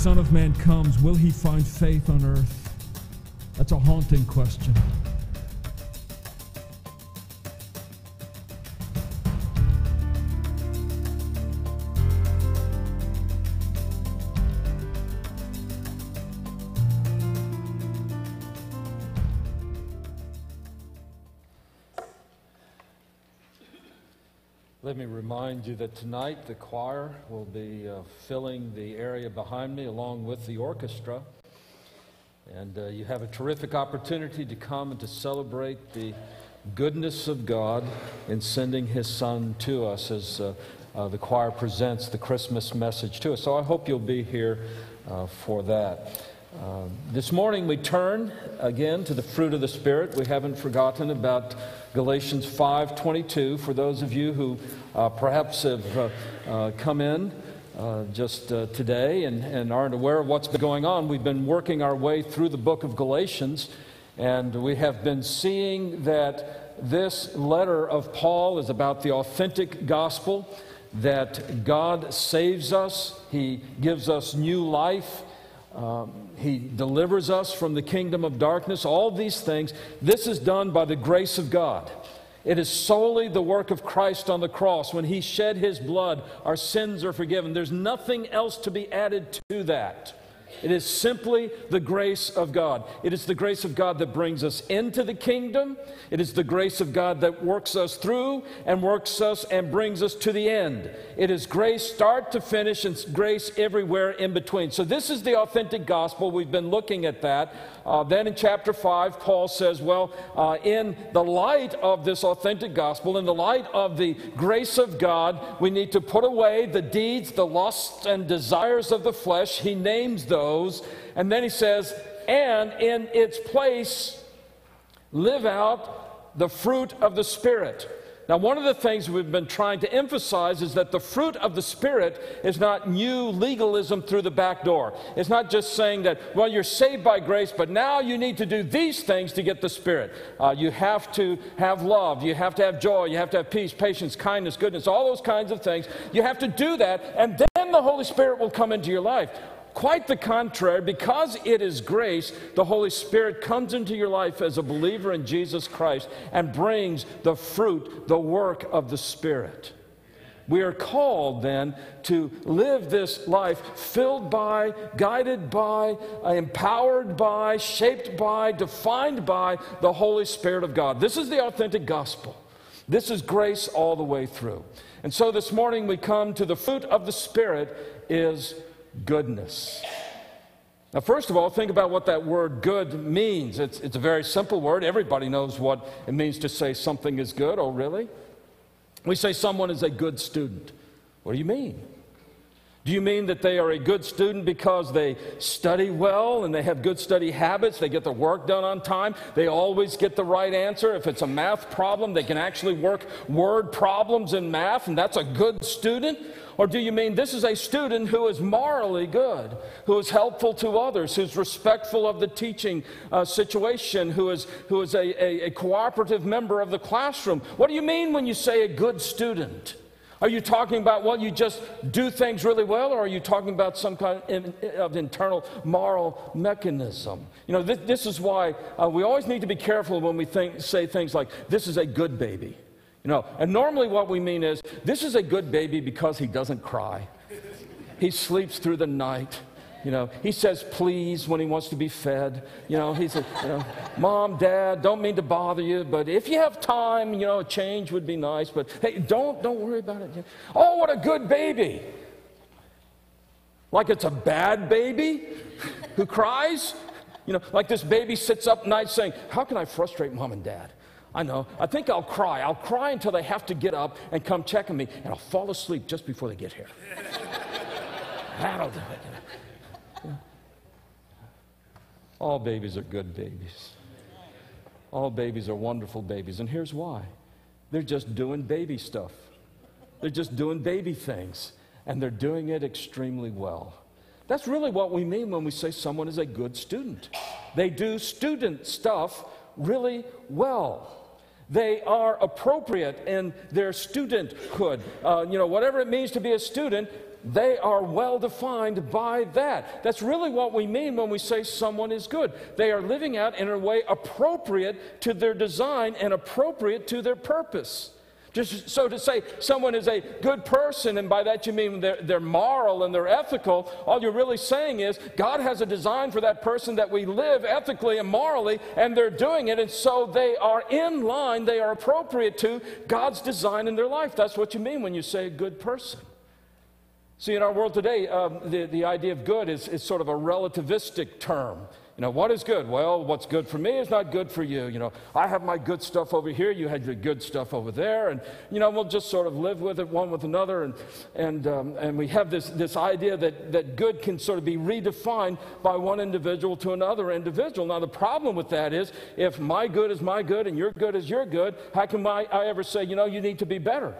Son of Man comes, will he find faith on earth? That's a haunting question. Remind you that tonight the choir will be uh, filling the area behind me along with the orchestra. And uh, you have a terrific opportunity to come and to celebrate the goodness of God in sending His Son to us as uh, uh the choir presents the Christmas message to us. So I hope you'll be here uh, for that. Uh, this morning we turn again to the fruit of the Spirit. We haven't forgotten about Galatians 5:22 for those of you who uh, perhaps have uh, uh come in uh, just uh, today and, and aren't aware of what's been going on. We've been working our way through the book of Galatians, and we have been seeing that this letter of Paul is about the authentic gospel that God saves us, He gives us new life. Um, he delivers us from the kingdom of darkness, all these things. This is done by the grace of God. It is solely the work of Christ on the cross. When He shed His blood, our sins are forgiven. There's nothing else to be added to that. It is simply the grace of God. It is the grace of God that brings us into the kingdom. It is the grace of God that works us through and works us and brings us to the end. It is grace start to finish and grace everywhere in between. So, this is the authentic gospel. We've been looking at that. Uh, then in chapter 5, Paul says, Well, uh, in the light of this authentic gospel, in the light of the grace of God, we need to put away the deeds, the lusts, and desires of the flesh. He names those. And then he says, And in its place, live out the fruit of the Spirit. Now, one of the things we've been trying to emphasize is that the fruit of the Spirit is not new legalism through the back door. It's not just saying that, well, you're saved by grace, but now you need to do these things to get the Spirit. Uh, you have to have love, you have to have joy, you have to have peace, patience, kindness, goodness, all those kinds of things. You have to do that, and then the Holy Spirit will come into your life. Quite the contrary, because it is grace, the Holy Spirit comes into your life as a believer in Jesus Christ and brings the fruit, the work of the Spirit. We are called then to live this life filled by, guided by, empowered by, shaped by, defined by the Holy Spirit of God. This is the authentic gospel. This is grace all the way through. And so this morning we come to the fruit of the Spirit is goodness. Now, first of all, think about what that word good means. It's, it's a very simple word. Everybody knows what it means to say something is good. Oh, really? We say someone is a good student. What do you mean? Do you mean that they are a good student because they study well and they have good study habits? They get their work done on time? They always get the right answer? If it's a math problem, they can actually work word problems in math, and that's a good student? Or do you mean this is a student who is morally good, who is helpful to others, who's respectful of the teaching uh, situation, who is, who is a, a, a cooperative member of the classroom? What do you mean when you say a good student? Are you talking about, well, you just do things really well, or are you talking about some kind of internal moral mechanism? You know, this, this is why uh, we always need to be careful when we think, say things like, this is a good baby. You know, and normally what we mean is this is a good baby because he doesn't cry. He sleeps through the night. You know, he says please when he wants to be fed. You know, he says, you know, Mom, Dad, don't mean to bother you, but if you have time, you know, a change would be nice. But hey, don't don't worry about it. Oh, what a good baby! Like it's a bad baby who cries. You know, like this baby sits up night saying, How can I frustrate mom and dad? I know. I think I'll cry. I'll cry until they have to get up and come check on me, and I'll fall asleep just before they get here. That'll do it. All babies are good babies. All babies are wonderful babies. And here's why they're just doing baby stuff, they're just doing baby things, and they're doing it extremely well. That's really what we mean when we say someone is a good student. They do student stuff really well. They are appropriate in their studenthood. Uh, you know, whatever it means to be a student, they are well defined by that. That's really what we mean when we say someone is good. They are living out in a way appropriate to their design and appropriate to their purpose. Just so to say someone is a good person, and by that you mean they're, they're, moral and they're ethical, all you're really saying is God has a design for that person that we live ethically and morally, and they're doing it, and so they are in line, they are appropriate to God's design in their life. That's what you mean when you say a good person. See, in our world today, um, the, the idea of good is, is sort of a relativistic term. You know, what is good? Well, what's good for me is not good for you. You know, I have my good stuff over here, you had your good stuff over there, and, you know, we'll just sort of live with it one with another. And, and, um, and we have this, this idea that, that good can sort of be redefined by one individual to another individual. Now, the problem with that is if my good is my good and your good is your good, how can I, I ever say, you know, you need to be better?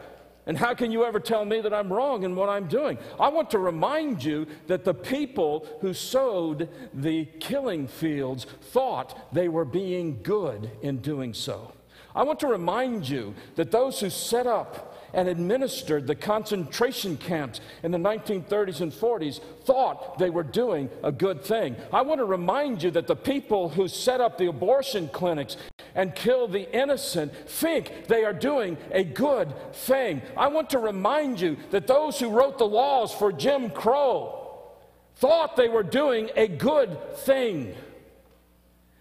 And how can you ever tell me that I'm wrong in what I'm doing? I want to remind you that the people who sowed the killing fields thought they were being good in doing so. I want to remind you that those who set up and administered the concentration camps in the 1930s and 40s thought they were doing a good thing. I want to remind you that the people who set up the abortion clinics and kill the innocent think they are doing a good thing. I want to remind you that those who wrote the laws for Jim Crow thought they were doing a good thing.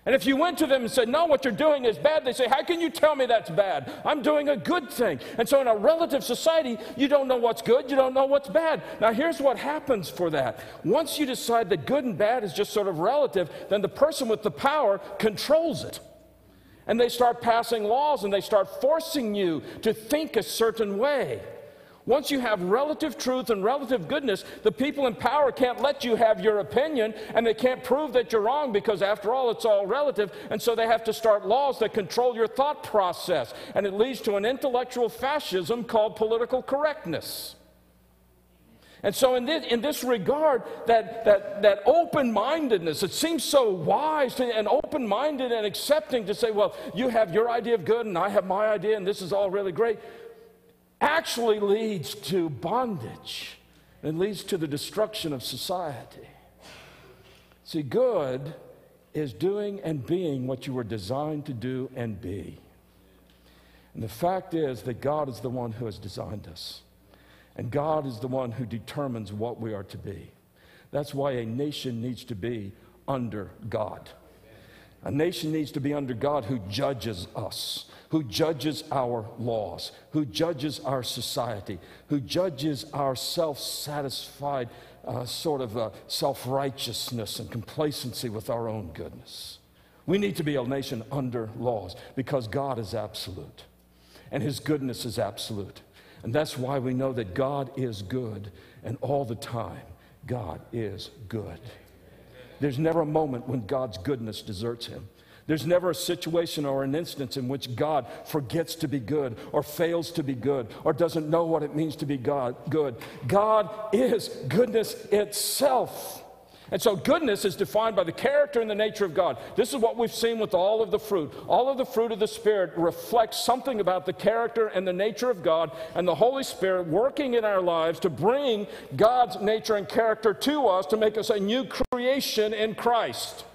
And if you went to them and said, No, what you're doing is bad, they say, How can you tell me that's bad? I'm doing a good thing. And so in a relative society, you don't know what's good, you don't know what's bad. Now, here's what happens for that. Once you decide that good and bad is just sort of relative, then the person with the power controls it. And they start passing laws and they start forcing you to think a certain way. Once you have relative truth and relative goodness, the people in power can't let you have your opinion and they can't prove that you're wrong because, after all, it's all relative. And so they have to start laws that control your thought process. And it leads to an intellectual fascism called political correctness. And so, in this, in this regard, that, that, that open mindedness, it seems so wise to, and open minded and accepting to say, well, you have your idea of good and I have my idea, and this is all really great actually leads to bondage and leads to the destruction of society. See, good is doing and being what you were designed to do and be. And the fact is that God is the one who has designed us, and God is the one who determines what we are to be. That's why a nation needs to be under God. A nation needs to be under God who judges us who judges our laws, who judges our society, who judges our self satisfied uh, sort of uh, self righteousness and complacency with our own goodness. We need to be a nation under laws because God is absolute and His goodness is absolute. And that's why we know that God is good, and all the time, God is good. There's never a moment when God's goodness deserts Him. There's never a situation or an instance in which God forgets to be good or fails to be good or doesn't know what it means to be God, good. God is goodness itself. And so, goodness is defined by the character and the nature of God. This is what we've seen with all of the fruit. All of the fruit of the Spirit reflects something about the character and the nature of God, and the Holy Spirit working in our lives to bring God's nature and character to us to make us a new creation in Christ.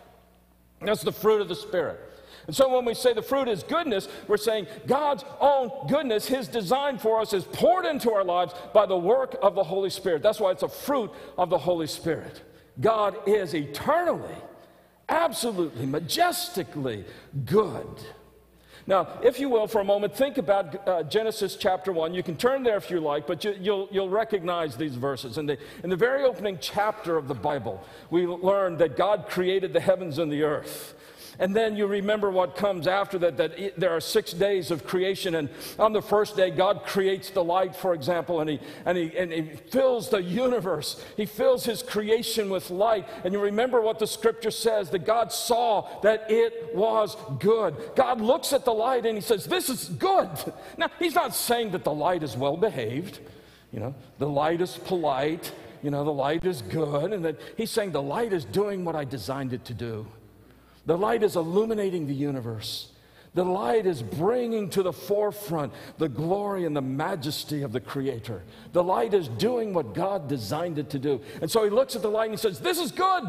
That's the fruit of the Spirit. And so when we say the fruit is goodness, we're saying God's own goodness, His design for us, is poured into our lives by the work of the Holy Spirit. That's why it's a fruit of the Holy Spirit. God is eternally, absolutely, majestically good. Now, if you will, for a moment, think about uh, Genesis chapter 1. You can turn there if you like, but you, will you'll, you'll recognize these verses. In the, in the very opening chapter of the Bible, we learn that God created the heavens and the earth. And then you remember what comes after that, that there are six days of creation. And on the first day, God creates the light, for example, and he, and, he, and he fills the universe. He fills his creation with light. And you remember what the scripture says that God saw that it was good. God looks at the light and he says, This is good. Now, he's not saying that the light is well behaved, you know, the light is polite, you know, the light is good. And that he's saying the light is doing what I designed it to do. The light is illuminating the universe. The light is bringing to the forefront the glory and the majesty of the Creator. The light is doing what God designed it to do. And so he looks at the light and he says, This is good.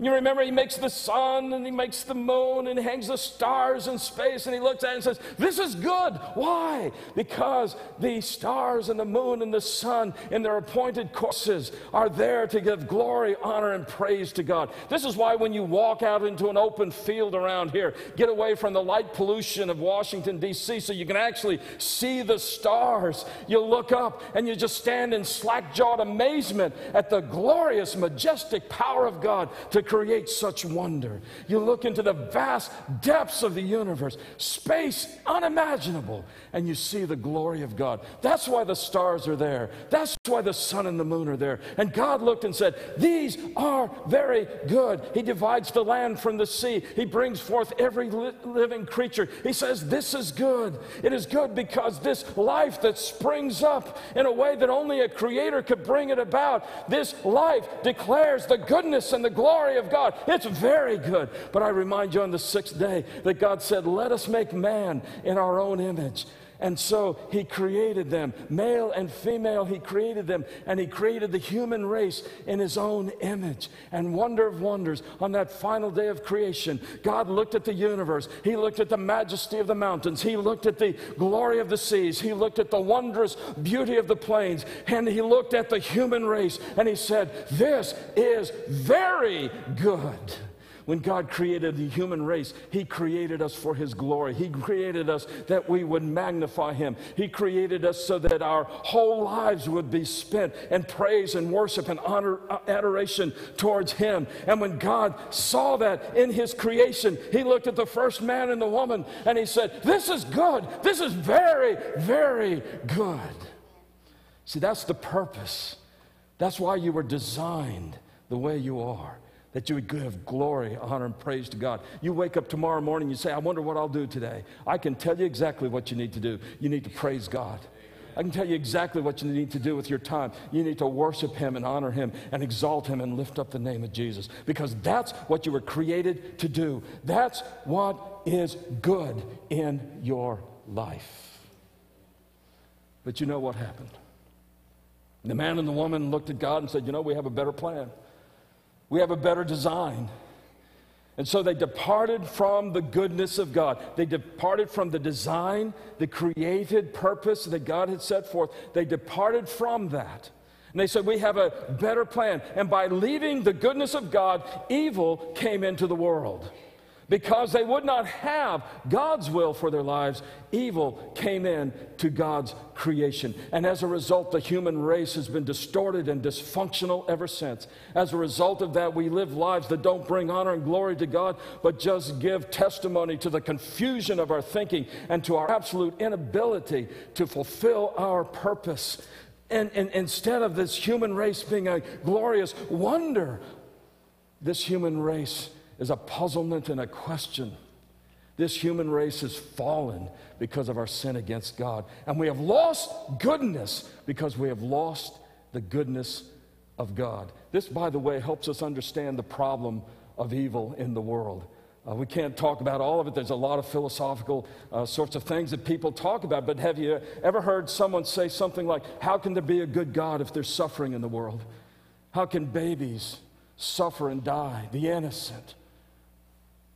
You remember he makes the sun and he makes the moon and hangs the stars in space and he looks at it and says, This is good. Why? Because the stars and the moon and the sun in their appointed courses are there to give glory, honor, and praise to God. This is why when you walk out into an open field around here, get away from the light pollution of Washington, D.C., so you can actually see the stars. You look up and you just stand in slack jawed amazement at the glorious, majestic power of God to creates such wonder. You look into the vast depths of the universe, space unimaginable, and you see the glory of God. That's why the stars are there. That's why the sun and the moon are there. And God looked and said, These are very good. He divides the land from the sea, He brings forth every li- living creature. He says, This is good. It is good because this life that springs up in a way that only a creator could bring it about, this life declares the goodness and the glory of God. It's very good. But I remind you on the sixth day that God said, Let us make man in our own image. And so he created them, male and female, he created them, and he created the human race in his own image. And wonder of wonders, on that final day of creation, God looked at the universe, he looked at the majesty of the mountains, he looked at the glory of the seas, he looked at the wondrous beauty of the plains, and he looked at the human race, and he said, This is very good. When God created the human race, He created us for His glory. He created us that we would magnify Him. He created us so that our whole lives would be spent in praise and worship and honor, uh, adoration towards Him. And when God saw that in His creation, He looked at the first man and the woman and He said, This is good. This is very, very good. See, that's the purpose. That's why you were designed the way you are that you would give glory, honor, and praise to God. You wake up tomorrow morning, you say, I wonder what I'll do today. I can tell you exactly what you need to do. You need to praise God. I can tell you exactly what you need to do with your time. You need to worship Him and honor Him and exalt Him and lift up the name of Jesus because that's what you were created to do. That's what is good in your life. But you know what happened? The man and the woman looked at God and said, You know, we have a better plan. We have a better design. And so they departed from the goodness of God. They departed from the design, the created purpose that God had set forth. They departed from that. And they said, We have a better plan. And by leaving the goodness of God, evil came into the world. Because they would not have God's will for their lives, evil came in to God's creation. And as a result, the human race has been distorted and dysfunctional ever since. As a result of that, we live lives that don't bring honor and glory to God, but just give testimony to the confusion of our thinking and to our absolute inability to fulfill our purpose. And, and instead of this human race being a glorious wonder, this human race is a puzzlement and a question. This human race has fallen because of our sin against God. And we have lost goodness because we have lost the goodness of God. This, by the way, helps us understand the problem of evil in the world. Uh, we can't talk about all of it. There's a lot of philosophical uh, sorts of things that people talk about. But have you ever heard someone say something like, How can there be a good God if there's suffering in the world? How can babies suffer and die, the innocent?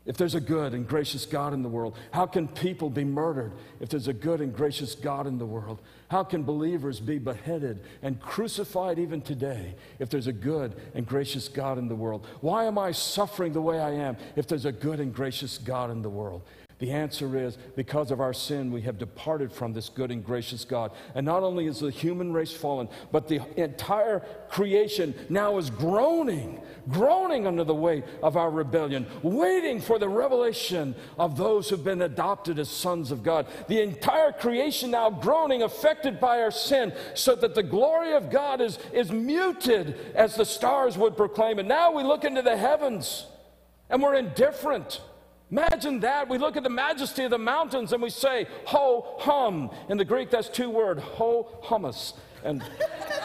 If there's a good and gracious God in the world? How can people be murdered if there's a good and gracious God in the world? How can believers be beheaded and crucified even today if there's a good and gracious God in the world? Why am I suffering the way I am if there's a good and gracious God in the world? The answer is because of our sin, we have departed from this good and gracious God. And not only is the human race fallen, but the entire creation now is groaning, groaning under the weight of our rebellion, waiting for the revelation of those who've been adopted as sons of God. The entire creation now groaning, affected by our sin, so that the glory of God is, is muted as the stars would proclaim. And now we look into the heavens and we're indifferent. Imagine that. We look at the majesty of the mountains and we say, ho hum. In the Greek, that's two words, ho hummus. And,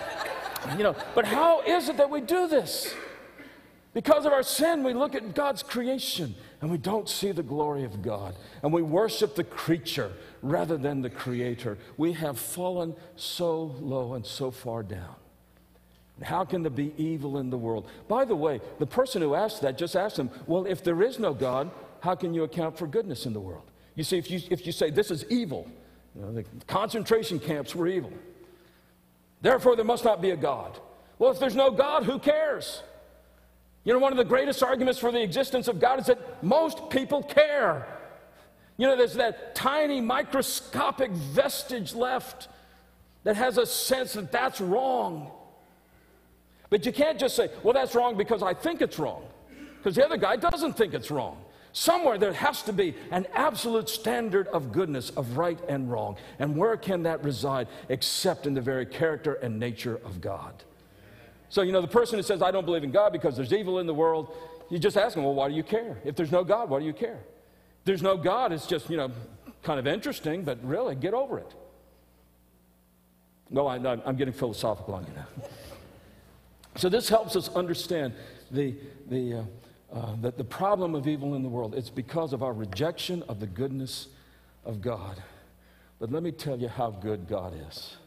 you know, but how is it that we do this? Because of our sin, we look at God's creation and we don't see the glory of God, and we worship the creature rather than the creator, we have fallen so low and so far down. How can there be evil in the world? By the way, the person who asked that just asked him, Well, if there is no God, how can you account for goodness in the world? You see, if you, if you say this is evil, you know, the concentration camps were evil. Therefore, there must not be a God. Well, if there's no God, who cares? You know, one of the greatest arguments for the existence of God is that most people care. You know, there's that tiny microscopic vestige left that has a sense that that's wrong. But you can't just say, well, that's wrong because I think it's wrong, because the other guy doesn't think it's wrong. Somewhere there has to be an absolute standard of goodness, of right and wrong. And where can that reside except in the very character and nature of God? So, you know, the person who says, I don't believe in God because there's evil in the world, you just ask them, well, why do you care? If there's no God, why do you care? If there's no God, it's just, you know, kind of interesting, but really, get over it. No, I, am getting philosophical on you now. So, this helps us understand the, the, uh, uh, that the problem of evil in the world. It's because of our rejection of the goodness of God. But let me tell you how good God is.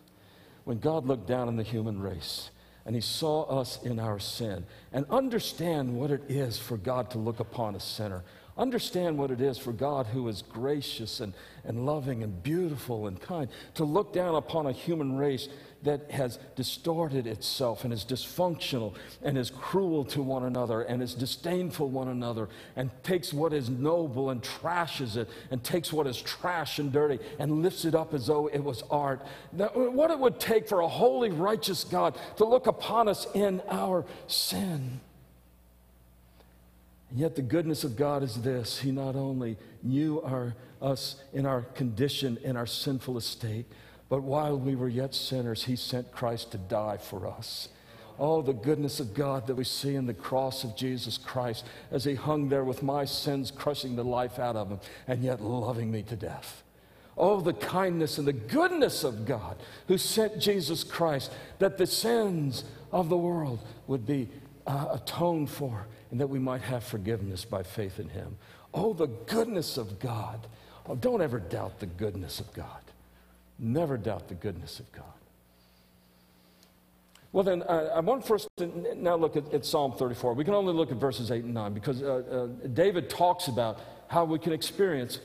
When God looked down on the human race and he saw us in our sin, and understand what it is for God to look upon a sinner Understand what it is for God, who is gracious and, and loving and beautiful and kind, to look down upon a human race that has distorted itself and is dysfunctional and is cruel to one another and is disdainful one another and takes what is noble and trashes it and takes what is trash and dirty and lifts it up as though it was art. what it would take for a holy, righteous God to look upon us in our sin. And yet, the goodness of God is this He not only knew our, us in our condition, in our sinful estate, but while we were yet sinners, He sent Christ to die for us. Oh, the goodness of God that we see in the cross of Jesus Christ as He hung there with my sins crushing the life out of Him and yet loving me to death. Oh, the kindness and the goodness of God who sent Jesus Christ that the sins of the world would be uh, atoned for and that we might have forgiveness by faith in him. Oh, the goodness of God. Oh, don't ever doubt the goodness of God. Never doubt the goodness of God. Well, then, uh, I want first to now look at, at, Psalm 34. We can only look at verses 8 and 9 because uh, uh, David talks about how we can experience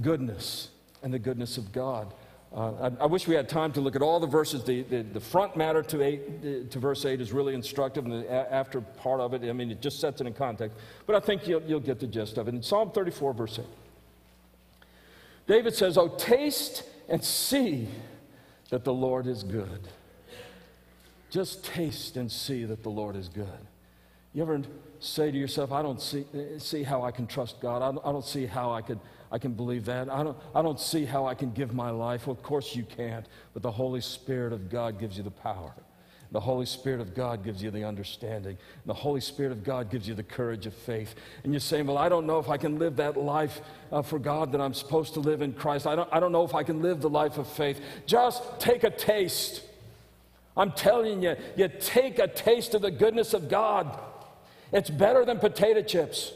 goodness and the goodness of God. Uh, I, I, wish we had time to look at all the verses. The, the, the front matter to, eight, to verse 8 is really instructive, and the after part of it, I mean, it just sets it in context. But I think you'll, you'll get the gist of it. In Psalm 34, verse 8, David says, Oh, taste and see that the Lord is good. Just taste and see that the Lord is good. You ever say to yourself, I don't see, see how I can trust God? I don't, I don't see how I could I can believe that. I don't, I don't see how I can give my life. Well, of course you can't, but the Holy Spirit of God gives you the power. The Holy Spirit of God gives you the understanding. The Holy Spirit of God gives you the courage of faith. And you're saying, Well, I don't know if I can live that life uh, for God that I'm supposed to live in Christ. I don't, I don't know if I can live the life of faith. Just take a taste. I'm telling you, you take a taste of the goodness of God. It's better than potato chips.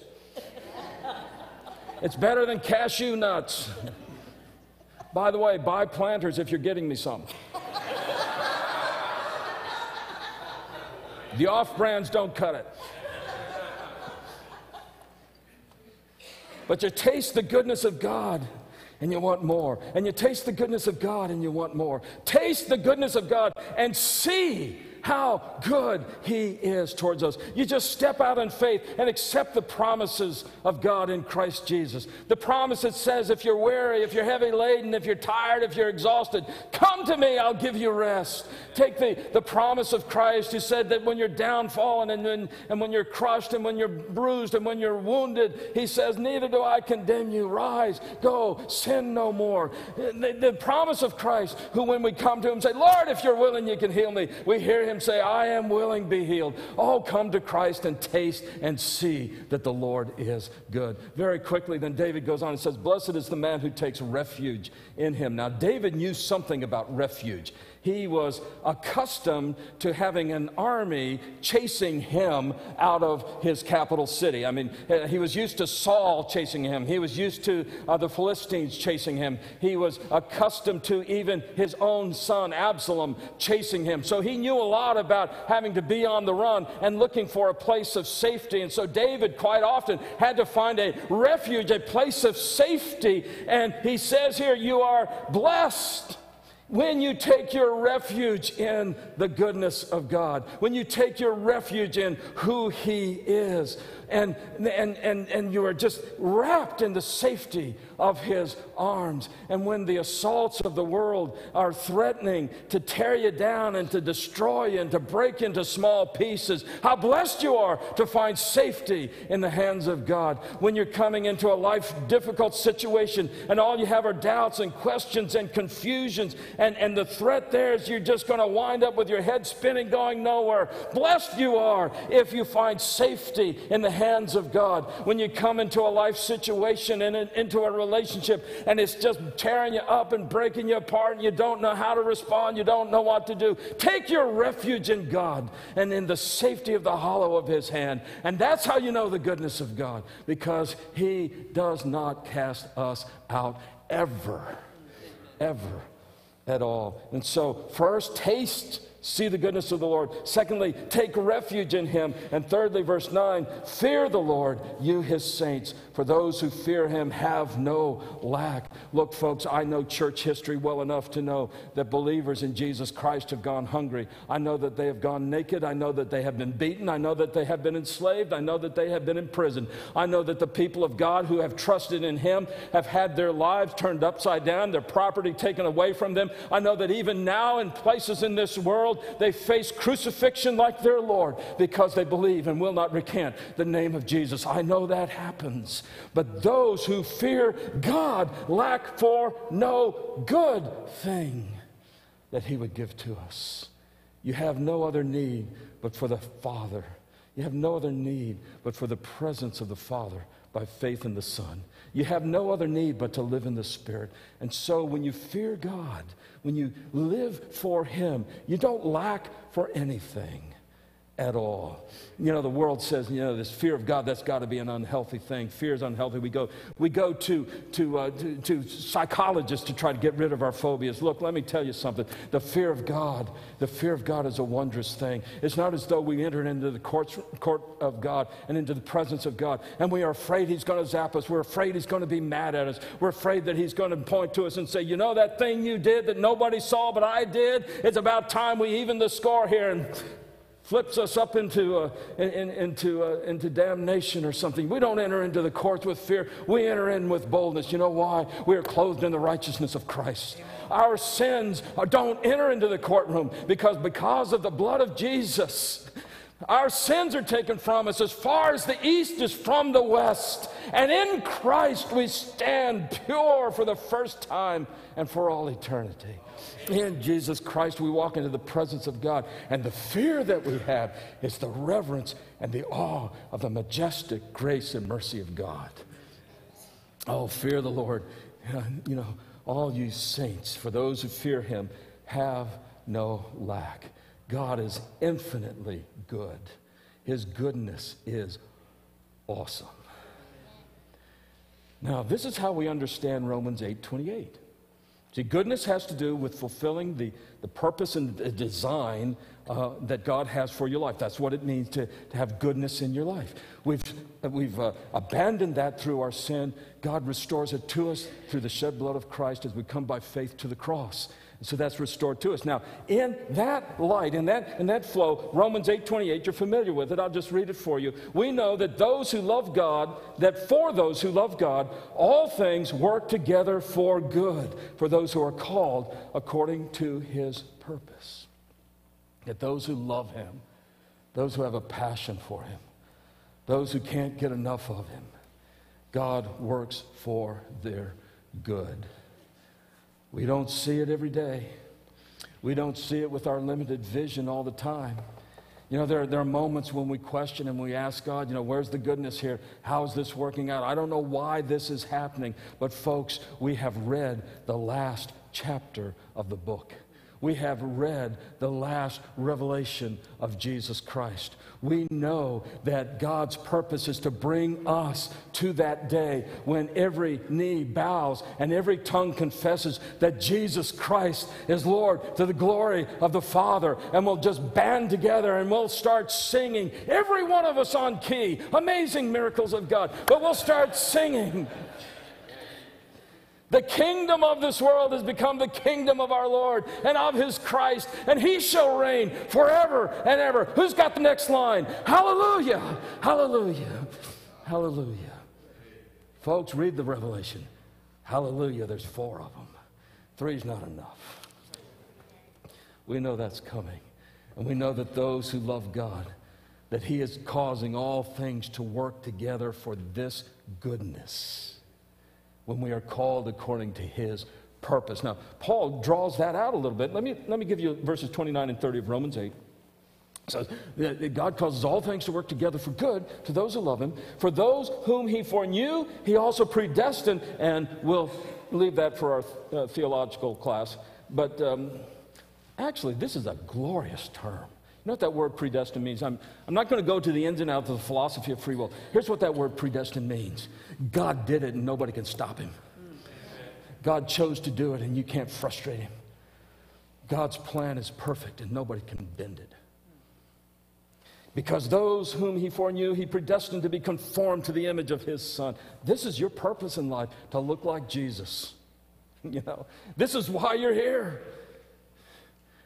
It's better than cashew nuts. By the way, buy planters if you're getting me some. The off brands don't cut it. But you taste the goodness of God and you want more. And you taste the goodness of God and you want more. Taste the goodness of God and see how good He is towards us. You just step out in faith and accept the promises of God in Christ Jesus. The promise that says, if you're weary, if you're heavy laden, if you're tired, if you're exhausted, come to me, I'll give you rest. Take the, the promise of Christ who said that when you're downfallen and when, and when you're crushed and when you're bruised and when you're wounded, He says, Neither do I condemn you. Rise, go, sin no more. The, the promise of Christ, who when we come to Him say, Lord, if you're willing, you can heal me, we hear Him him say, I am willing, be healed. Oh, come to Christ and taste and see that the Lord is good. Very quickly, then David goes on and says, Blessed is the man who takes refuge in him. Now, David knew something about refuge. He was accustomed to having an army chasing him out of his capital city. I mean, he was used to Saul chasing him, he was used to uh, the Philistines chasing him, he was accustomed to even his own son Absalom chasing him. So he knew a lot about having to be on the run and looking for a place of safety. And so David quite often had to find a refuge, a place of safety. And he says here, You are blessed when you take your refuge in the goodness of God, when you take your refuge in who He is, and, and, and, and you are just wrapped in the safety of His arms. And when the assaults of the world are threatening to tear you down and to destroy you and to break into small pieces, how blessed you are to find safety in the hands of God. When you're coming into a life difficult situation and all you have are doubts and questions and confusions, and, and the threat there is you're just going to wind up with your head spinning, going nowhere. Blessed you are if you find safety in the hands of God. When you come into a life situation and into a relationship and it's just tearing you up and breaking you apart and you don't know how to respond, you don't know what to do. Take your refuge in God and in the safety of the hollow of His hand. And that's how you know the goodness of God because He does not cast us out ever, ever at all. And so, first, taste see the goodness of the Lord. Secondly, take refuge in him. And thirdly, verse 9, fear the Lord, you his saints, for those who fear him have no lack. Look, folks, I know church history well enough to know that believers in Jesus Christ have gone hungry. I know that they have gone naked. I know that they have been beaten. I know that they have been enslaved. I know that they have been imprisoned. I know that the people of God who have trusted in him have had their lives turned upside down, their property taken away from them. I know that even now in places in this world, they face crucifixion like their Lord because they believe and will not recant the name of Jesus. I know that happens. But those who fear God lack for no good thing that He would give to us. You have no other need but for the Father. You have no other need but for the presence of the Father by faith in the Son. You have no other need but to live in the Spirit. And so when you fear God, when you live for Him, you don't lack for anything at all. You know, the world says, you know, this fear of God, that's got to be an unhealthy thing. Fear is unhealthy. We go, we go to, to, uh, to, to, psychologists to try to get rid of our phobias. Look, let me tell you something. The fear of God, the fear of God is a wondrous thing. It's not as though we entered into the courts, court of God and into the presence of God and we are afraid He's going to zap us. We're afraid He's going to be mad at us. We're afraid that He's going to point to us and say, you know, that thing you did that nobody saw but I did? It's about time we even the score here. And flips us up into, uh, in, into, uh, into damnation or something. We don't enter into the courts with fear. We enter in with boldness. You know why? We are clothed in the righteousness of Christ. Our sins don't enter into the courtroom because because of the blood of Jesus, our sins are taken from us as far as the east is from the west. And in Christ we stand pure for the first time and for all eternity. In Jesus Christ we walk into the presence of God. And the fear that we have is the reverence and the awe of the majestic grace and mercy of God. Oh, fear the Lord. You know, all you saints, for those who fear him, have no lack. God is infinitely good. His goodness is awesome. Now, this is how we understand Romans 8 28. See, goodness has to do with fulfilling the, the purpose and the design uh, that God has for your life. That's what it means to, to have goodness in your life. We've, we've uh, abandoned that through our sin. God restores it to us through the shed blood of Christ as we come by faith to the cross. So that's restored to us. Now, in that light, in that, in that flow, Romans 8 28, you're familiar with it. I'll just read it for you. We know that those who love God, that for those who love God, all things work together for good, for those who are called according to his purpose. That those who love him, those who have a passion for him, those who can't get enough of him, God works for their good. We don't see it every day. We don't see it with our limited vision all the time. You know, there, there are moments when we question and we ask God, you know, where's the goodness here? How is this working out? I don't know why this is happening. But, folks, we have read the last chapter of the book. We have read the last revelation of Jesus Christ. We know that God's purpose is to bring us to that day when every knee bows and every tongue confesses that Jesus Christ is Lord to the glory of the Father. And we'll just band together and we'll start singing, every one of us on key. Amazing miracles of God. But we'll start singing. The kingdom of this world has become the kingdom of our Lord and of his Christ, and he shall reign forever and ever. Who's got the next line? Hallelujah! Hallelujah! Hallelujah. Folks, read the Revelation. Hallelujah, there's four of them. Three's not enough. We know that's coming. And we know that those who love God, that He is causing all things to work together for this goodness when we are called according to his purpose. Now, Paul draws that out a little bit. Let me, let me give you verses 29 and 30 of Romans 8. It says that God causes all things to work together for good to those who love him. For those whom he foreknew, he also predestined, and we'll leave that for our uh, theological class. But um, actually, this is a glorious term. You know what that word predestined means? I'm, I'm not going to go to the ins and outs of the philosophy of free will. Here's what that word predestined means God did it and nobody can stop him. God chose to do it and you can't frustrate him. God's plan is perfect and nobody can bend it. Because those whom he foreknew, he predestined to be conformed to the image of his son. This is your purpose in life, to look like Jesus. You know, this is why you're here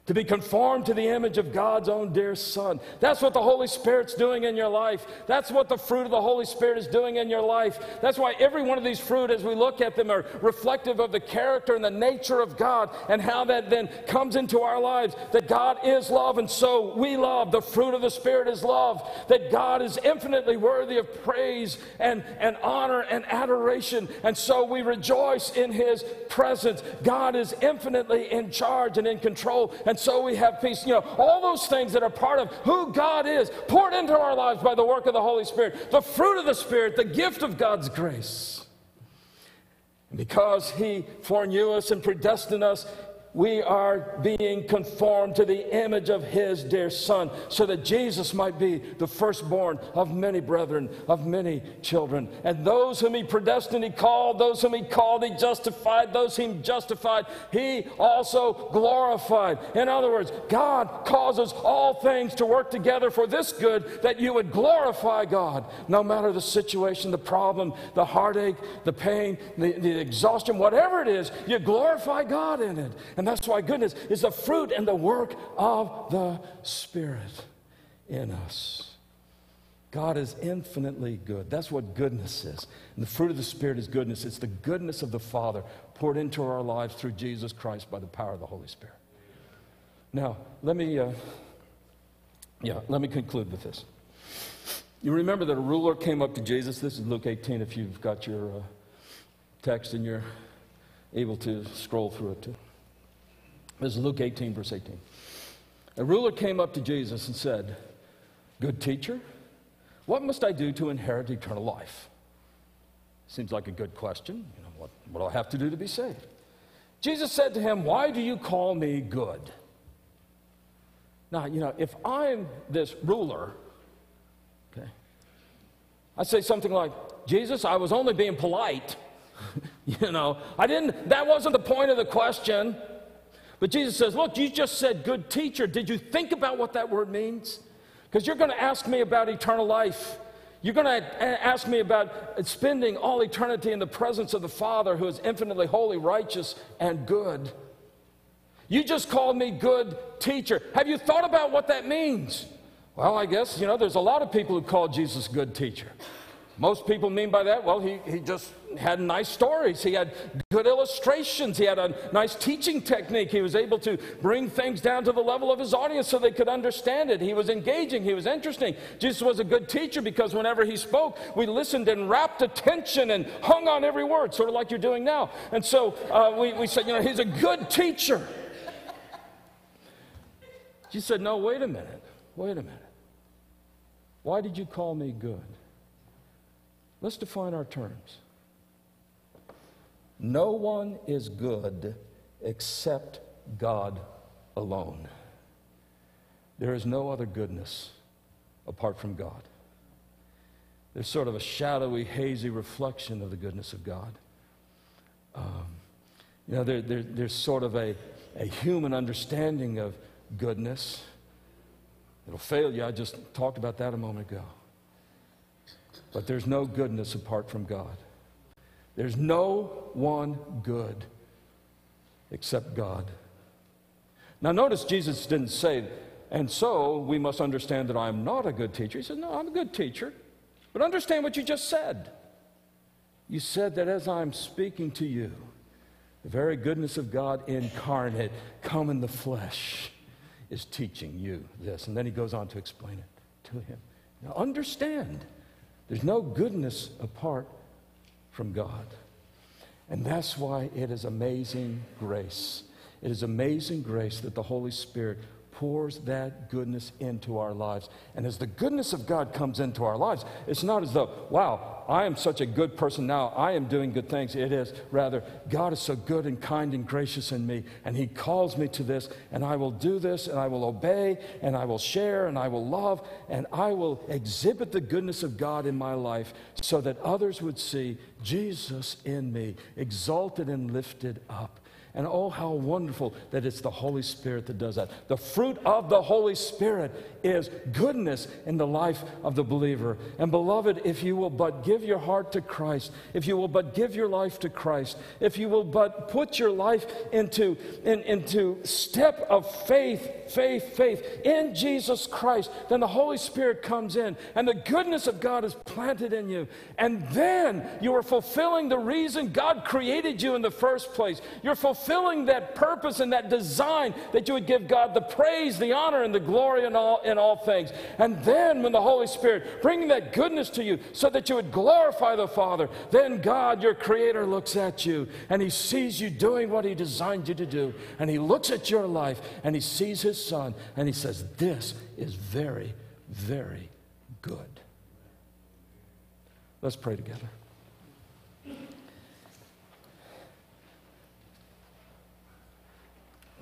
to be conformed to the image of God's own dear Son. That's what the Holy Spirit's doing in your life. That's what the fruit of the Holy Spirit is doing in your life. That's why every one of these fruit, as we look at them, are reflective of the character and the nature of God and how that then comes into our lives. That God is love, and so we love. The fruit of the Spirit is love. That God is infinitely worthy of praise and, and honor and adoration, and so we rejoice in His presence. God is infinitely in charge and in control. And and so we have peace. You know, all those things that are part of who God is poured into our lives by the work of the Holy Spirit, the fruit of the Spirit, the gift of God's grace. And because He foreknew us and predestined us, we are being conformed to the image of his dear son, so that Jesus might be the firstborn of many brethren, of many children. And those whom he predestined, he called, those whom he called, he justified, those whom he justified, he also glorified. In other words, God causes all things to work together for this good, that you would glorify God, no matter the situation, the problem, the heartache, the pain, the, the exhaustion, whatever it is, you glorify God in it. And and that's why goodness is the fruit and the work of the Spirit in us. God is infinitely good. That's what goodness is. And the fruit of the Spirit is goodness. It's the goodness of the Father poured into our lives through Jesus Christ by the power of the Holy Spirit. Now, let me, uh, yeah, let me conclude with this. You remember that a ruler came up to Jesus. This is Luke 18, if you've got your uh, text and you're able to scroll through it too. This is Luke 18, verse 18. A ruler came up to Jesus and said, Good teacher, what must I do to inherit eternal life? Seems like a good question. You know, what, what do I have to do to be saved? Jesus said to him, Why do you call me good? Now, you know, if I'm this ruler, okay, I say something like, Jesus, I was only being polite. you know, I didn't, that wasn't the point of the question. But Jesus says, Look, you just said good teacher. Did you think about what that word means? Because you're going to ask me about eternal life. You're going to ask me about spending all eternity in the presence of the Father who is infinitely holy, righteous, and good. You just called me good teacher. Have you thought about what that means? Well, I guess, you know, there's a lot of people who call Jesus good teacher. Most people mean by that, well, he, he just had nice stories. He had good illustrations. He had a nice teaching technique. He was able to bring things down to the level of his audience so they could understand it. He was engaging. He was interesting. Jesus was a good teacher because whenever he spoke, we listened and rapt attention and hung on every word, sort of like you're doing now. And so uh, we, we said, you know, he's a good teacher. She said, no, wait a minute. Wait a minute. Why did you call me good? Let's define our terms. No one is good except God alone. There is no other goodness apart from God. There's sort of a shadowy, hazy reflection of the goodness of God. Um, you know, there, there, there's sort of a, a human understanding of goodness. It'll fail you. I just talked about that a moment ago. But there's no goodness apart from God. There's no one good except God. Now, notice Jesus didn't say, and so we must understand that I'm not a good teacher. He said, No, I'm a good teacher. But understand what you just said. You said that as I'm speaking to you, the very goodness of God incarnate, come in the flesh, is teaching you this. And then he goes on to explain it to him. Now, understand, there's no goodness apart from God. And that's why it is amazing grace. It is amazing grace that the Holy Spirit pours that goodness into our lives. And as the goodness of God comes into our lives, it's not as though, wow, I am such a good person now, I am doing good things. It is rather, God is so good and kind and gracious in me, and He calls me to this, and I will do this, and I will obey, and I will share, and I will love, and I will exhibit the goodness of God in my life so that others would see Jesus in me, exalted and lifted up. And oh, how wonderful that it's the Holy Spirit that does that. The fruit of the Holy Spirit is goodness in the life of the believer. And beloved, if you will but give your heart to Christ, if you will but give your life to Christ, if you will but put your life into, in, into step of faith, faith, faith in Jesus Christ, then the Holy Spirit comes in and the goodness of God is planted in you. And then you are fulfilling the reason God created you in the first place. You're fulfilling fulfilling that purpose and that design that you would give God the praise, the honor, and the glory in all, in all things. And then, when the Holy Spirit bringing that goodness to you so that you would glorify the Father, then God, your Creator, looks at you and He sees you doing what He designed you to do. And He looks at your life and He sees His Son and He says, This is very, very good. Let's pray together.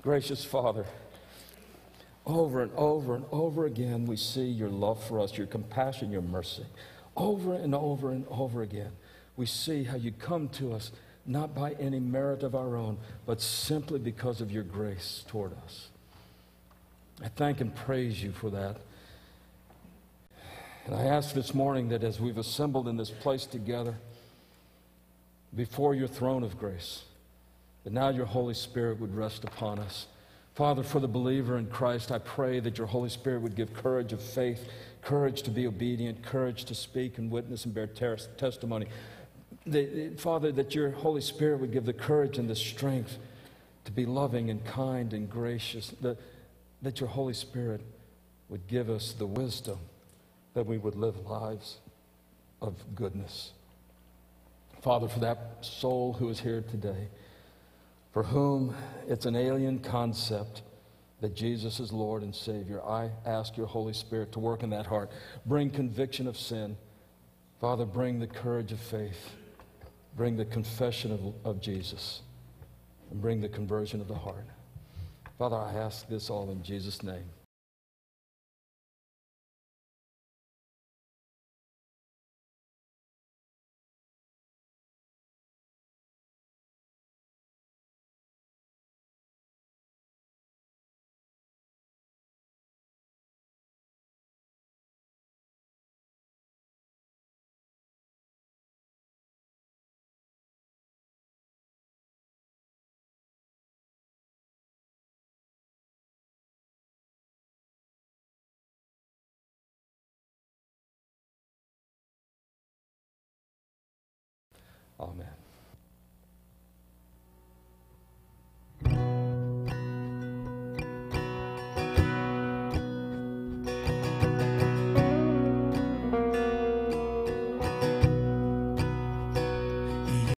Gracious Father, over and over and over again, we see your love for us, your compassion, your mercy. Over and over and over again, we see how you come to us not by any merit of our own, but simply because of your grace toward us. I thank and praise you for that. And I ask this morning that as we've assembled in this place together before your throne of grace, that now your Holy Spirit would rest upon us. Father, for the believer in Christ, I pray that your Holy Spirit would give courage of faith, courage to be obedient, courage to speak and witness and bear ter- testimony. Father, that your Holy Spirit would give the courage and the strength to be loving and kind and gracious. That, that your Holy Spirit would give us the wisdom that we would live lives of goodness. Father, for that soul who is here today, for whom it's an alien concept that Jesus is Lord and Savior, I ask your Holy Spirit to work in that heart. Bring conviction of sin. Father, bring the courage of faith. Bring the confession of, of Jesus. And bring the conversion of the heart. Father, I ask this all in Jesus' name.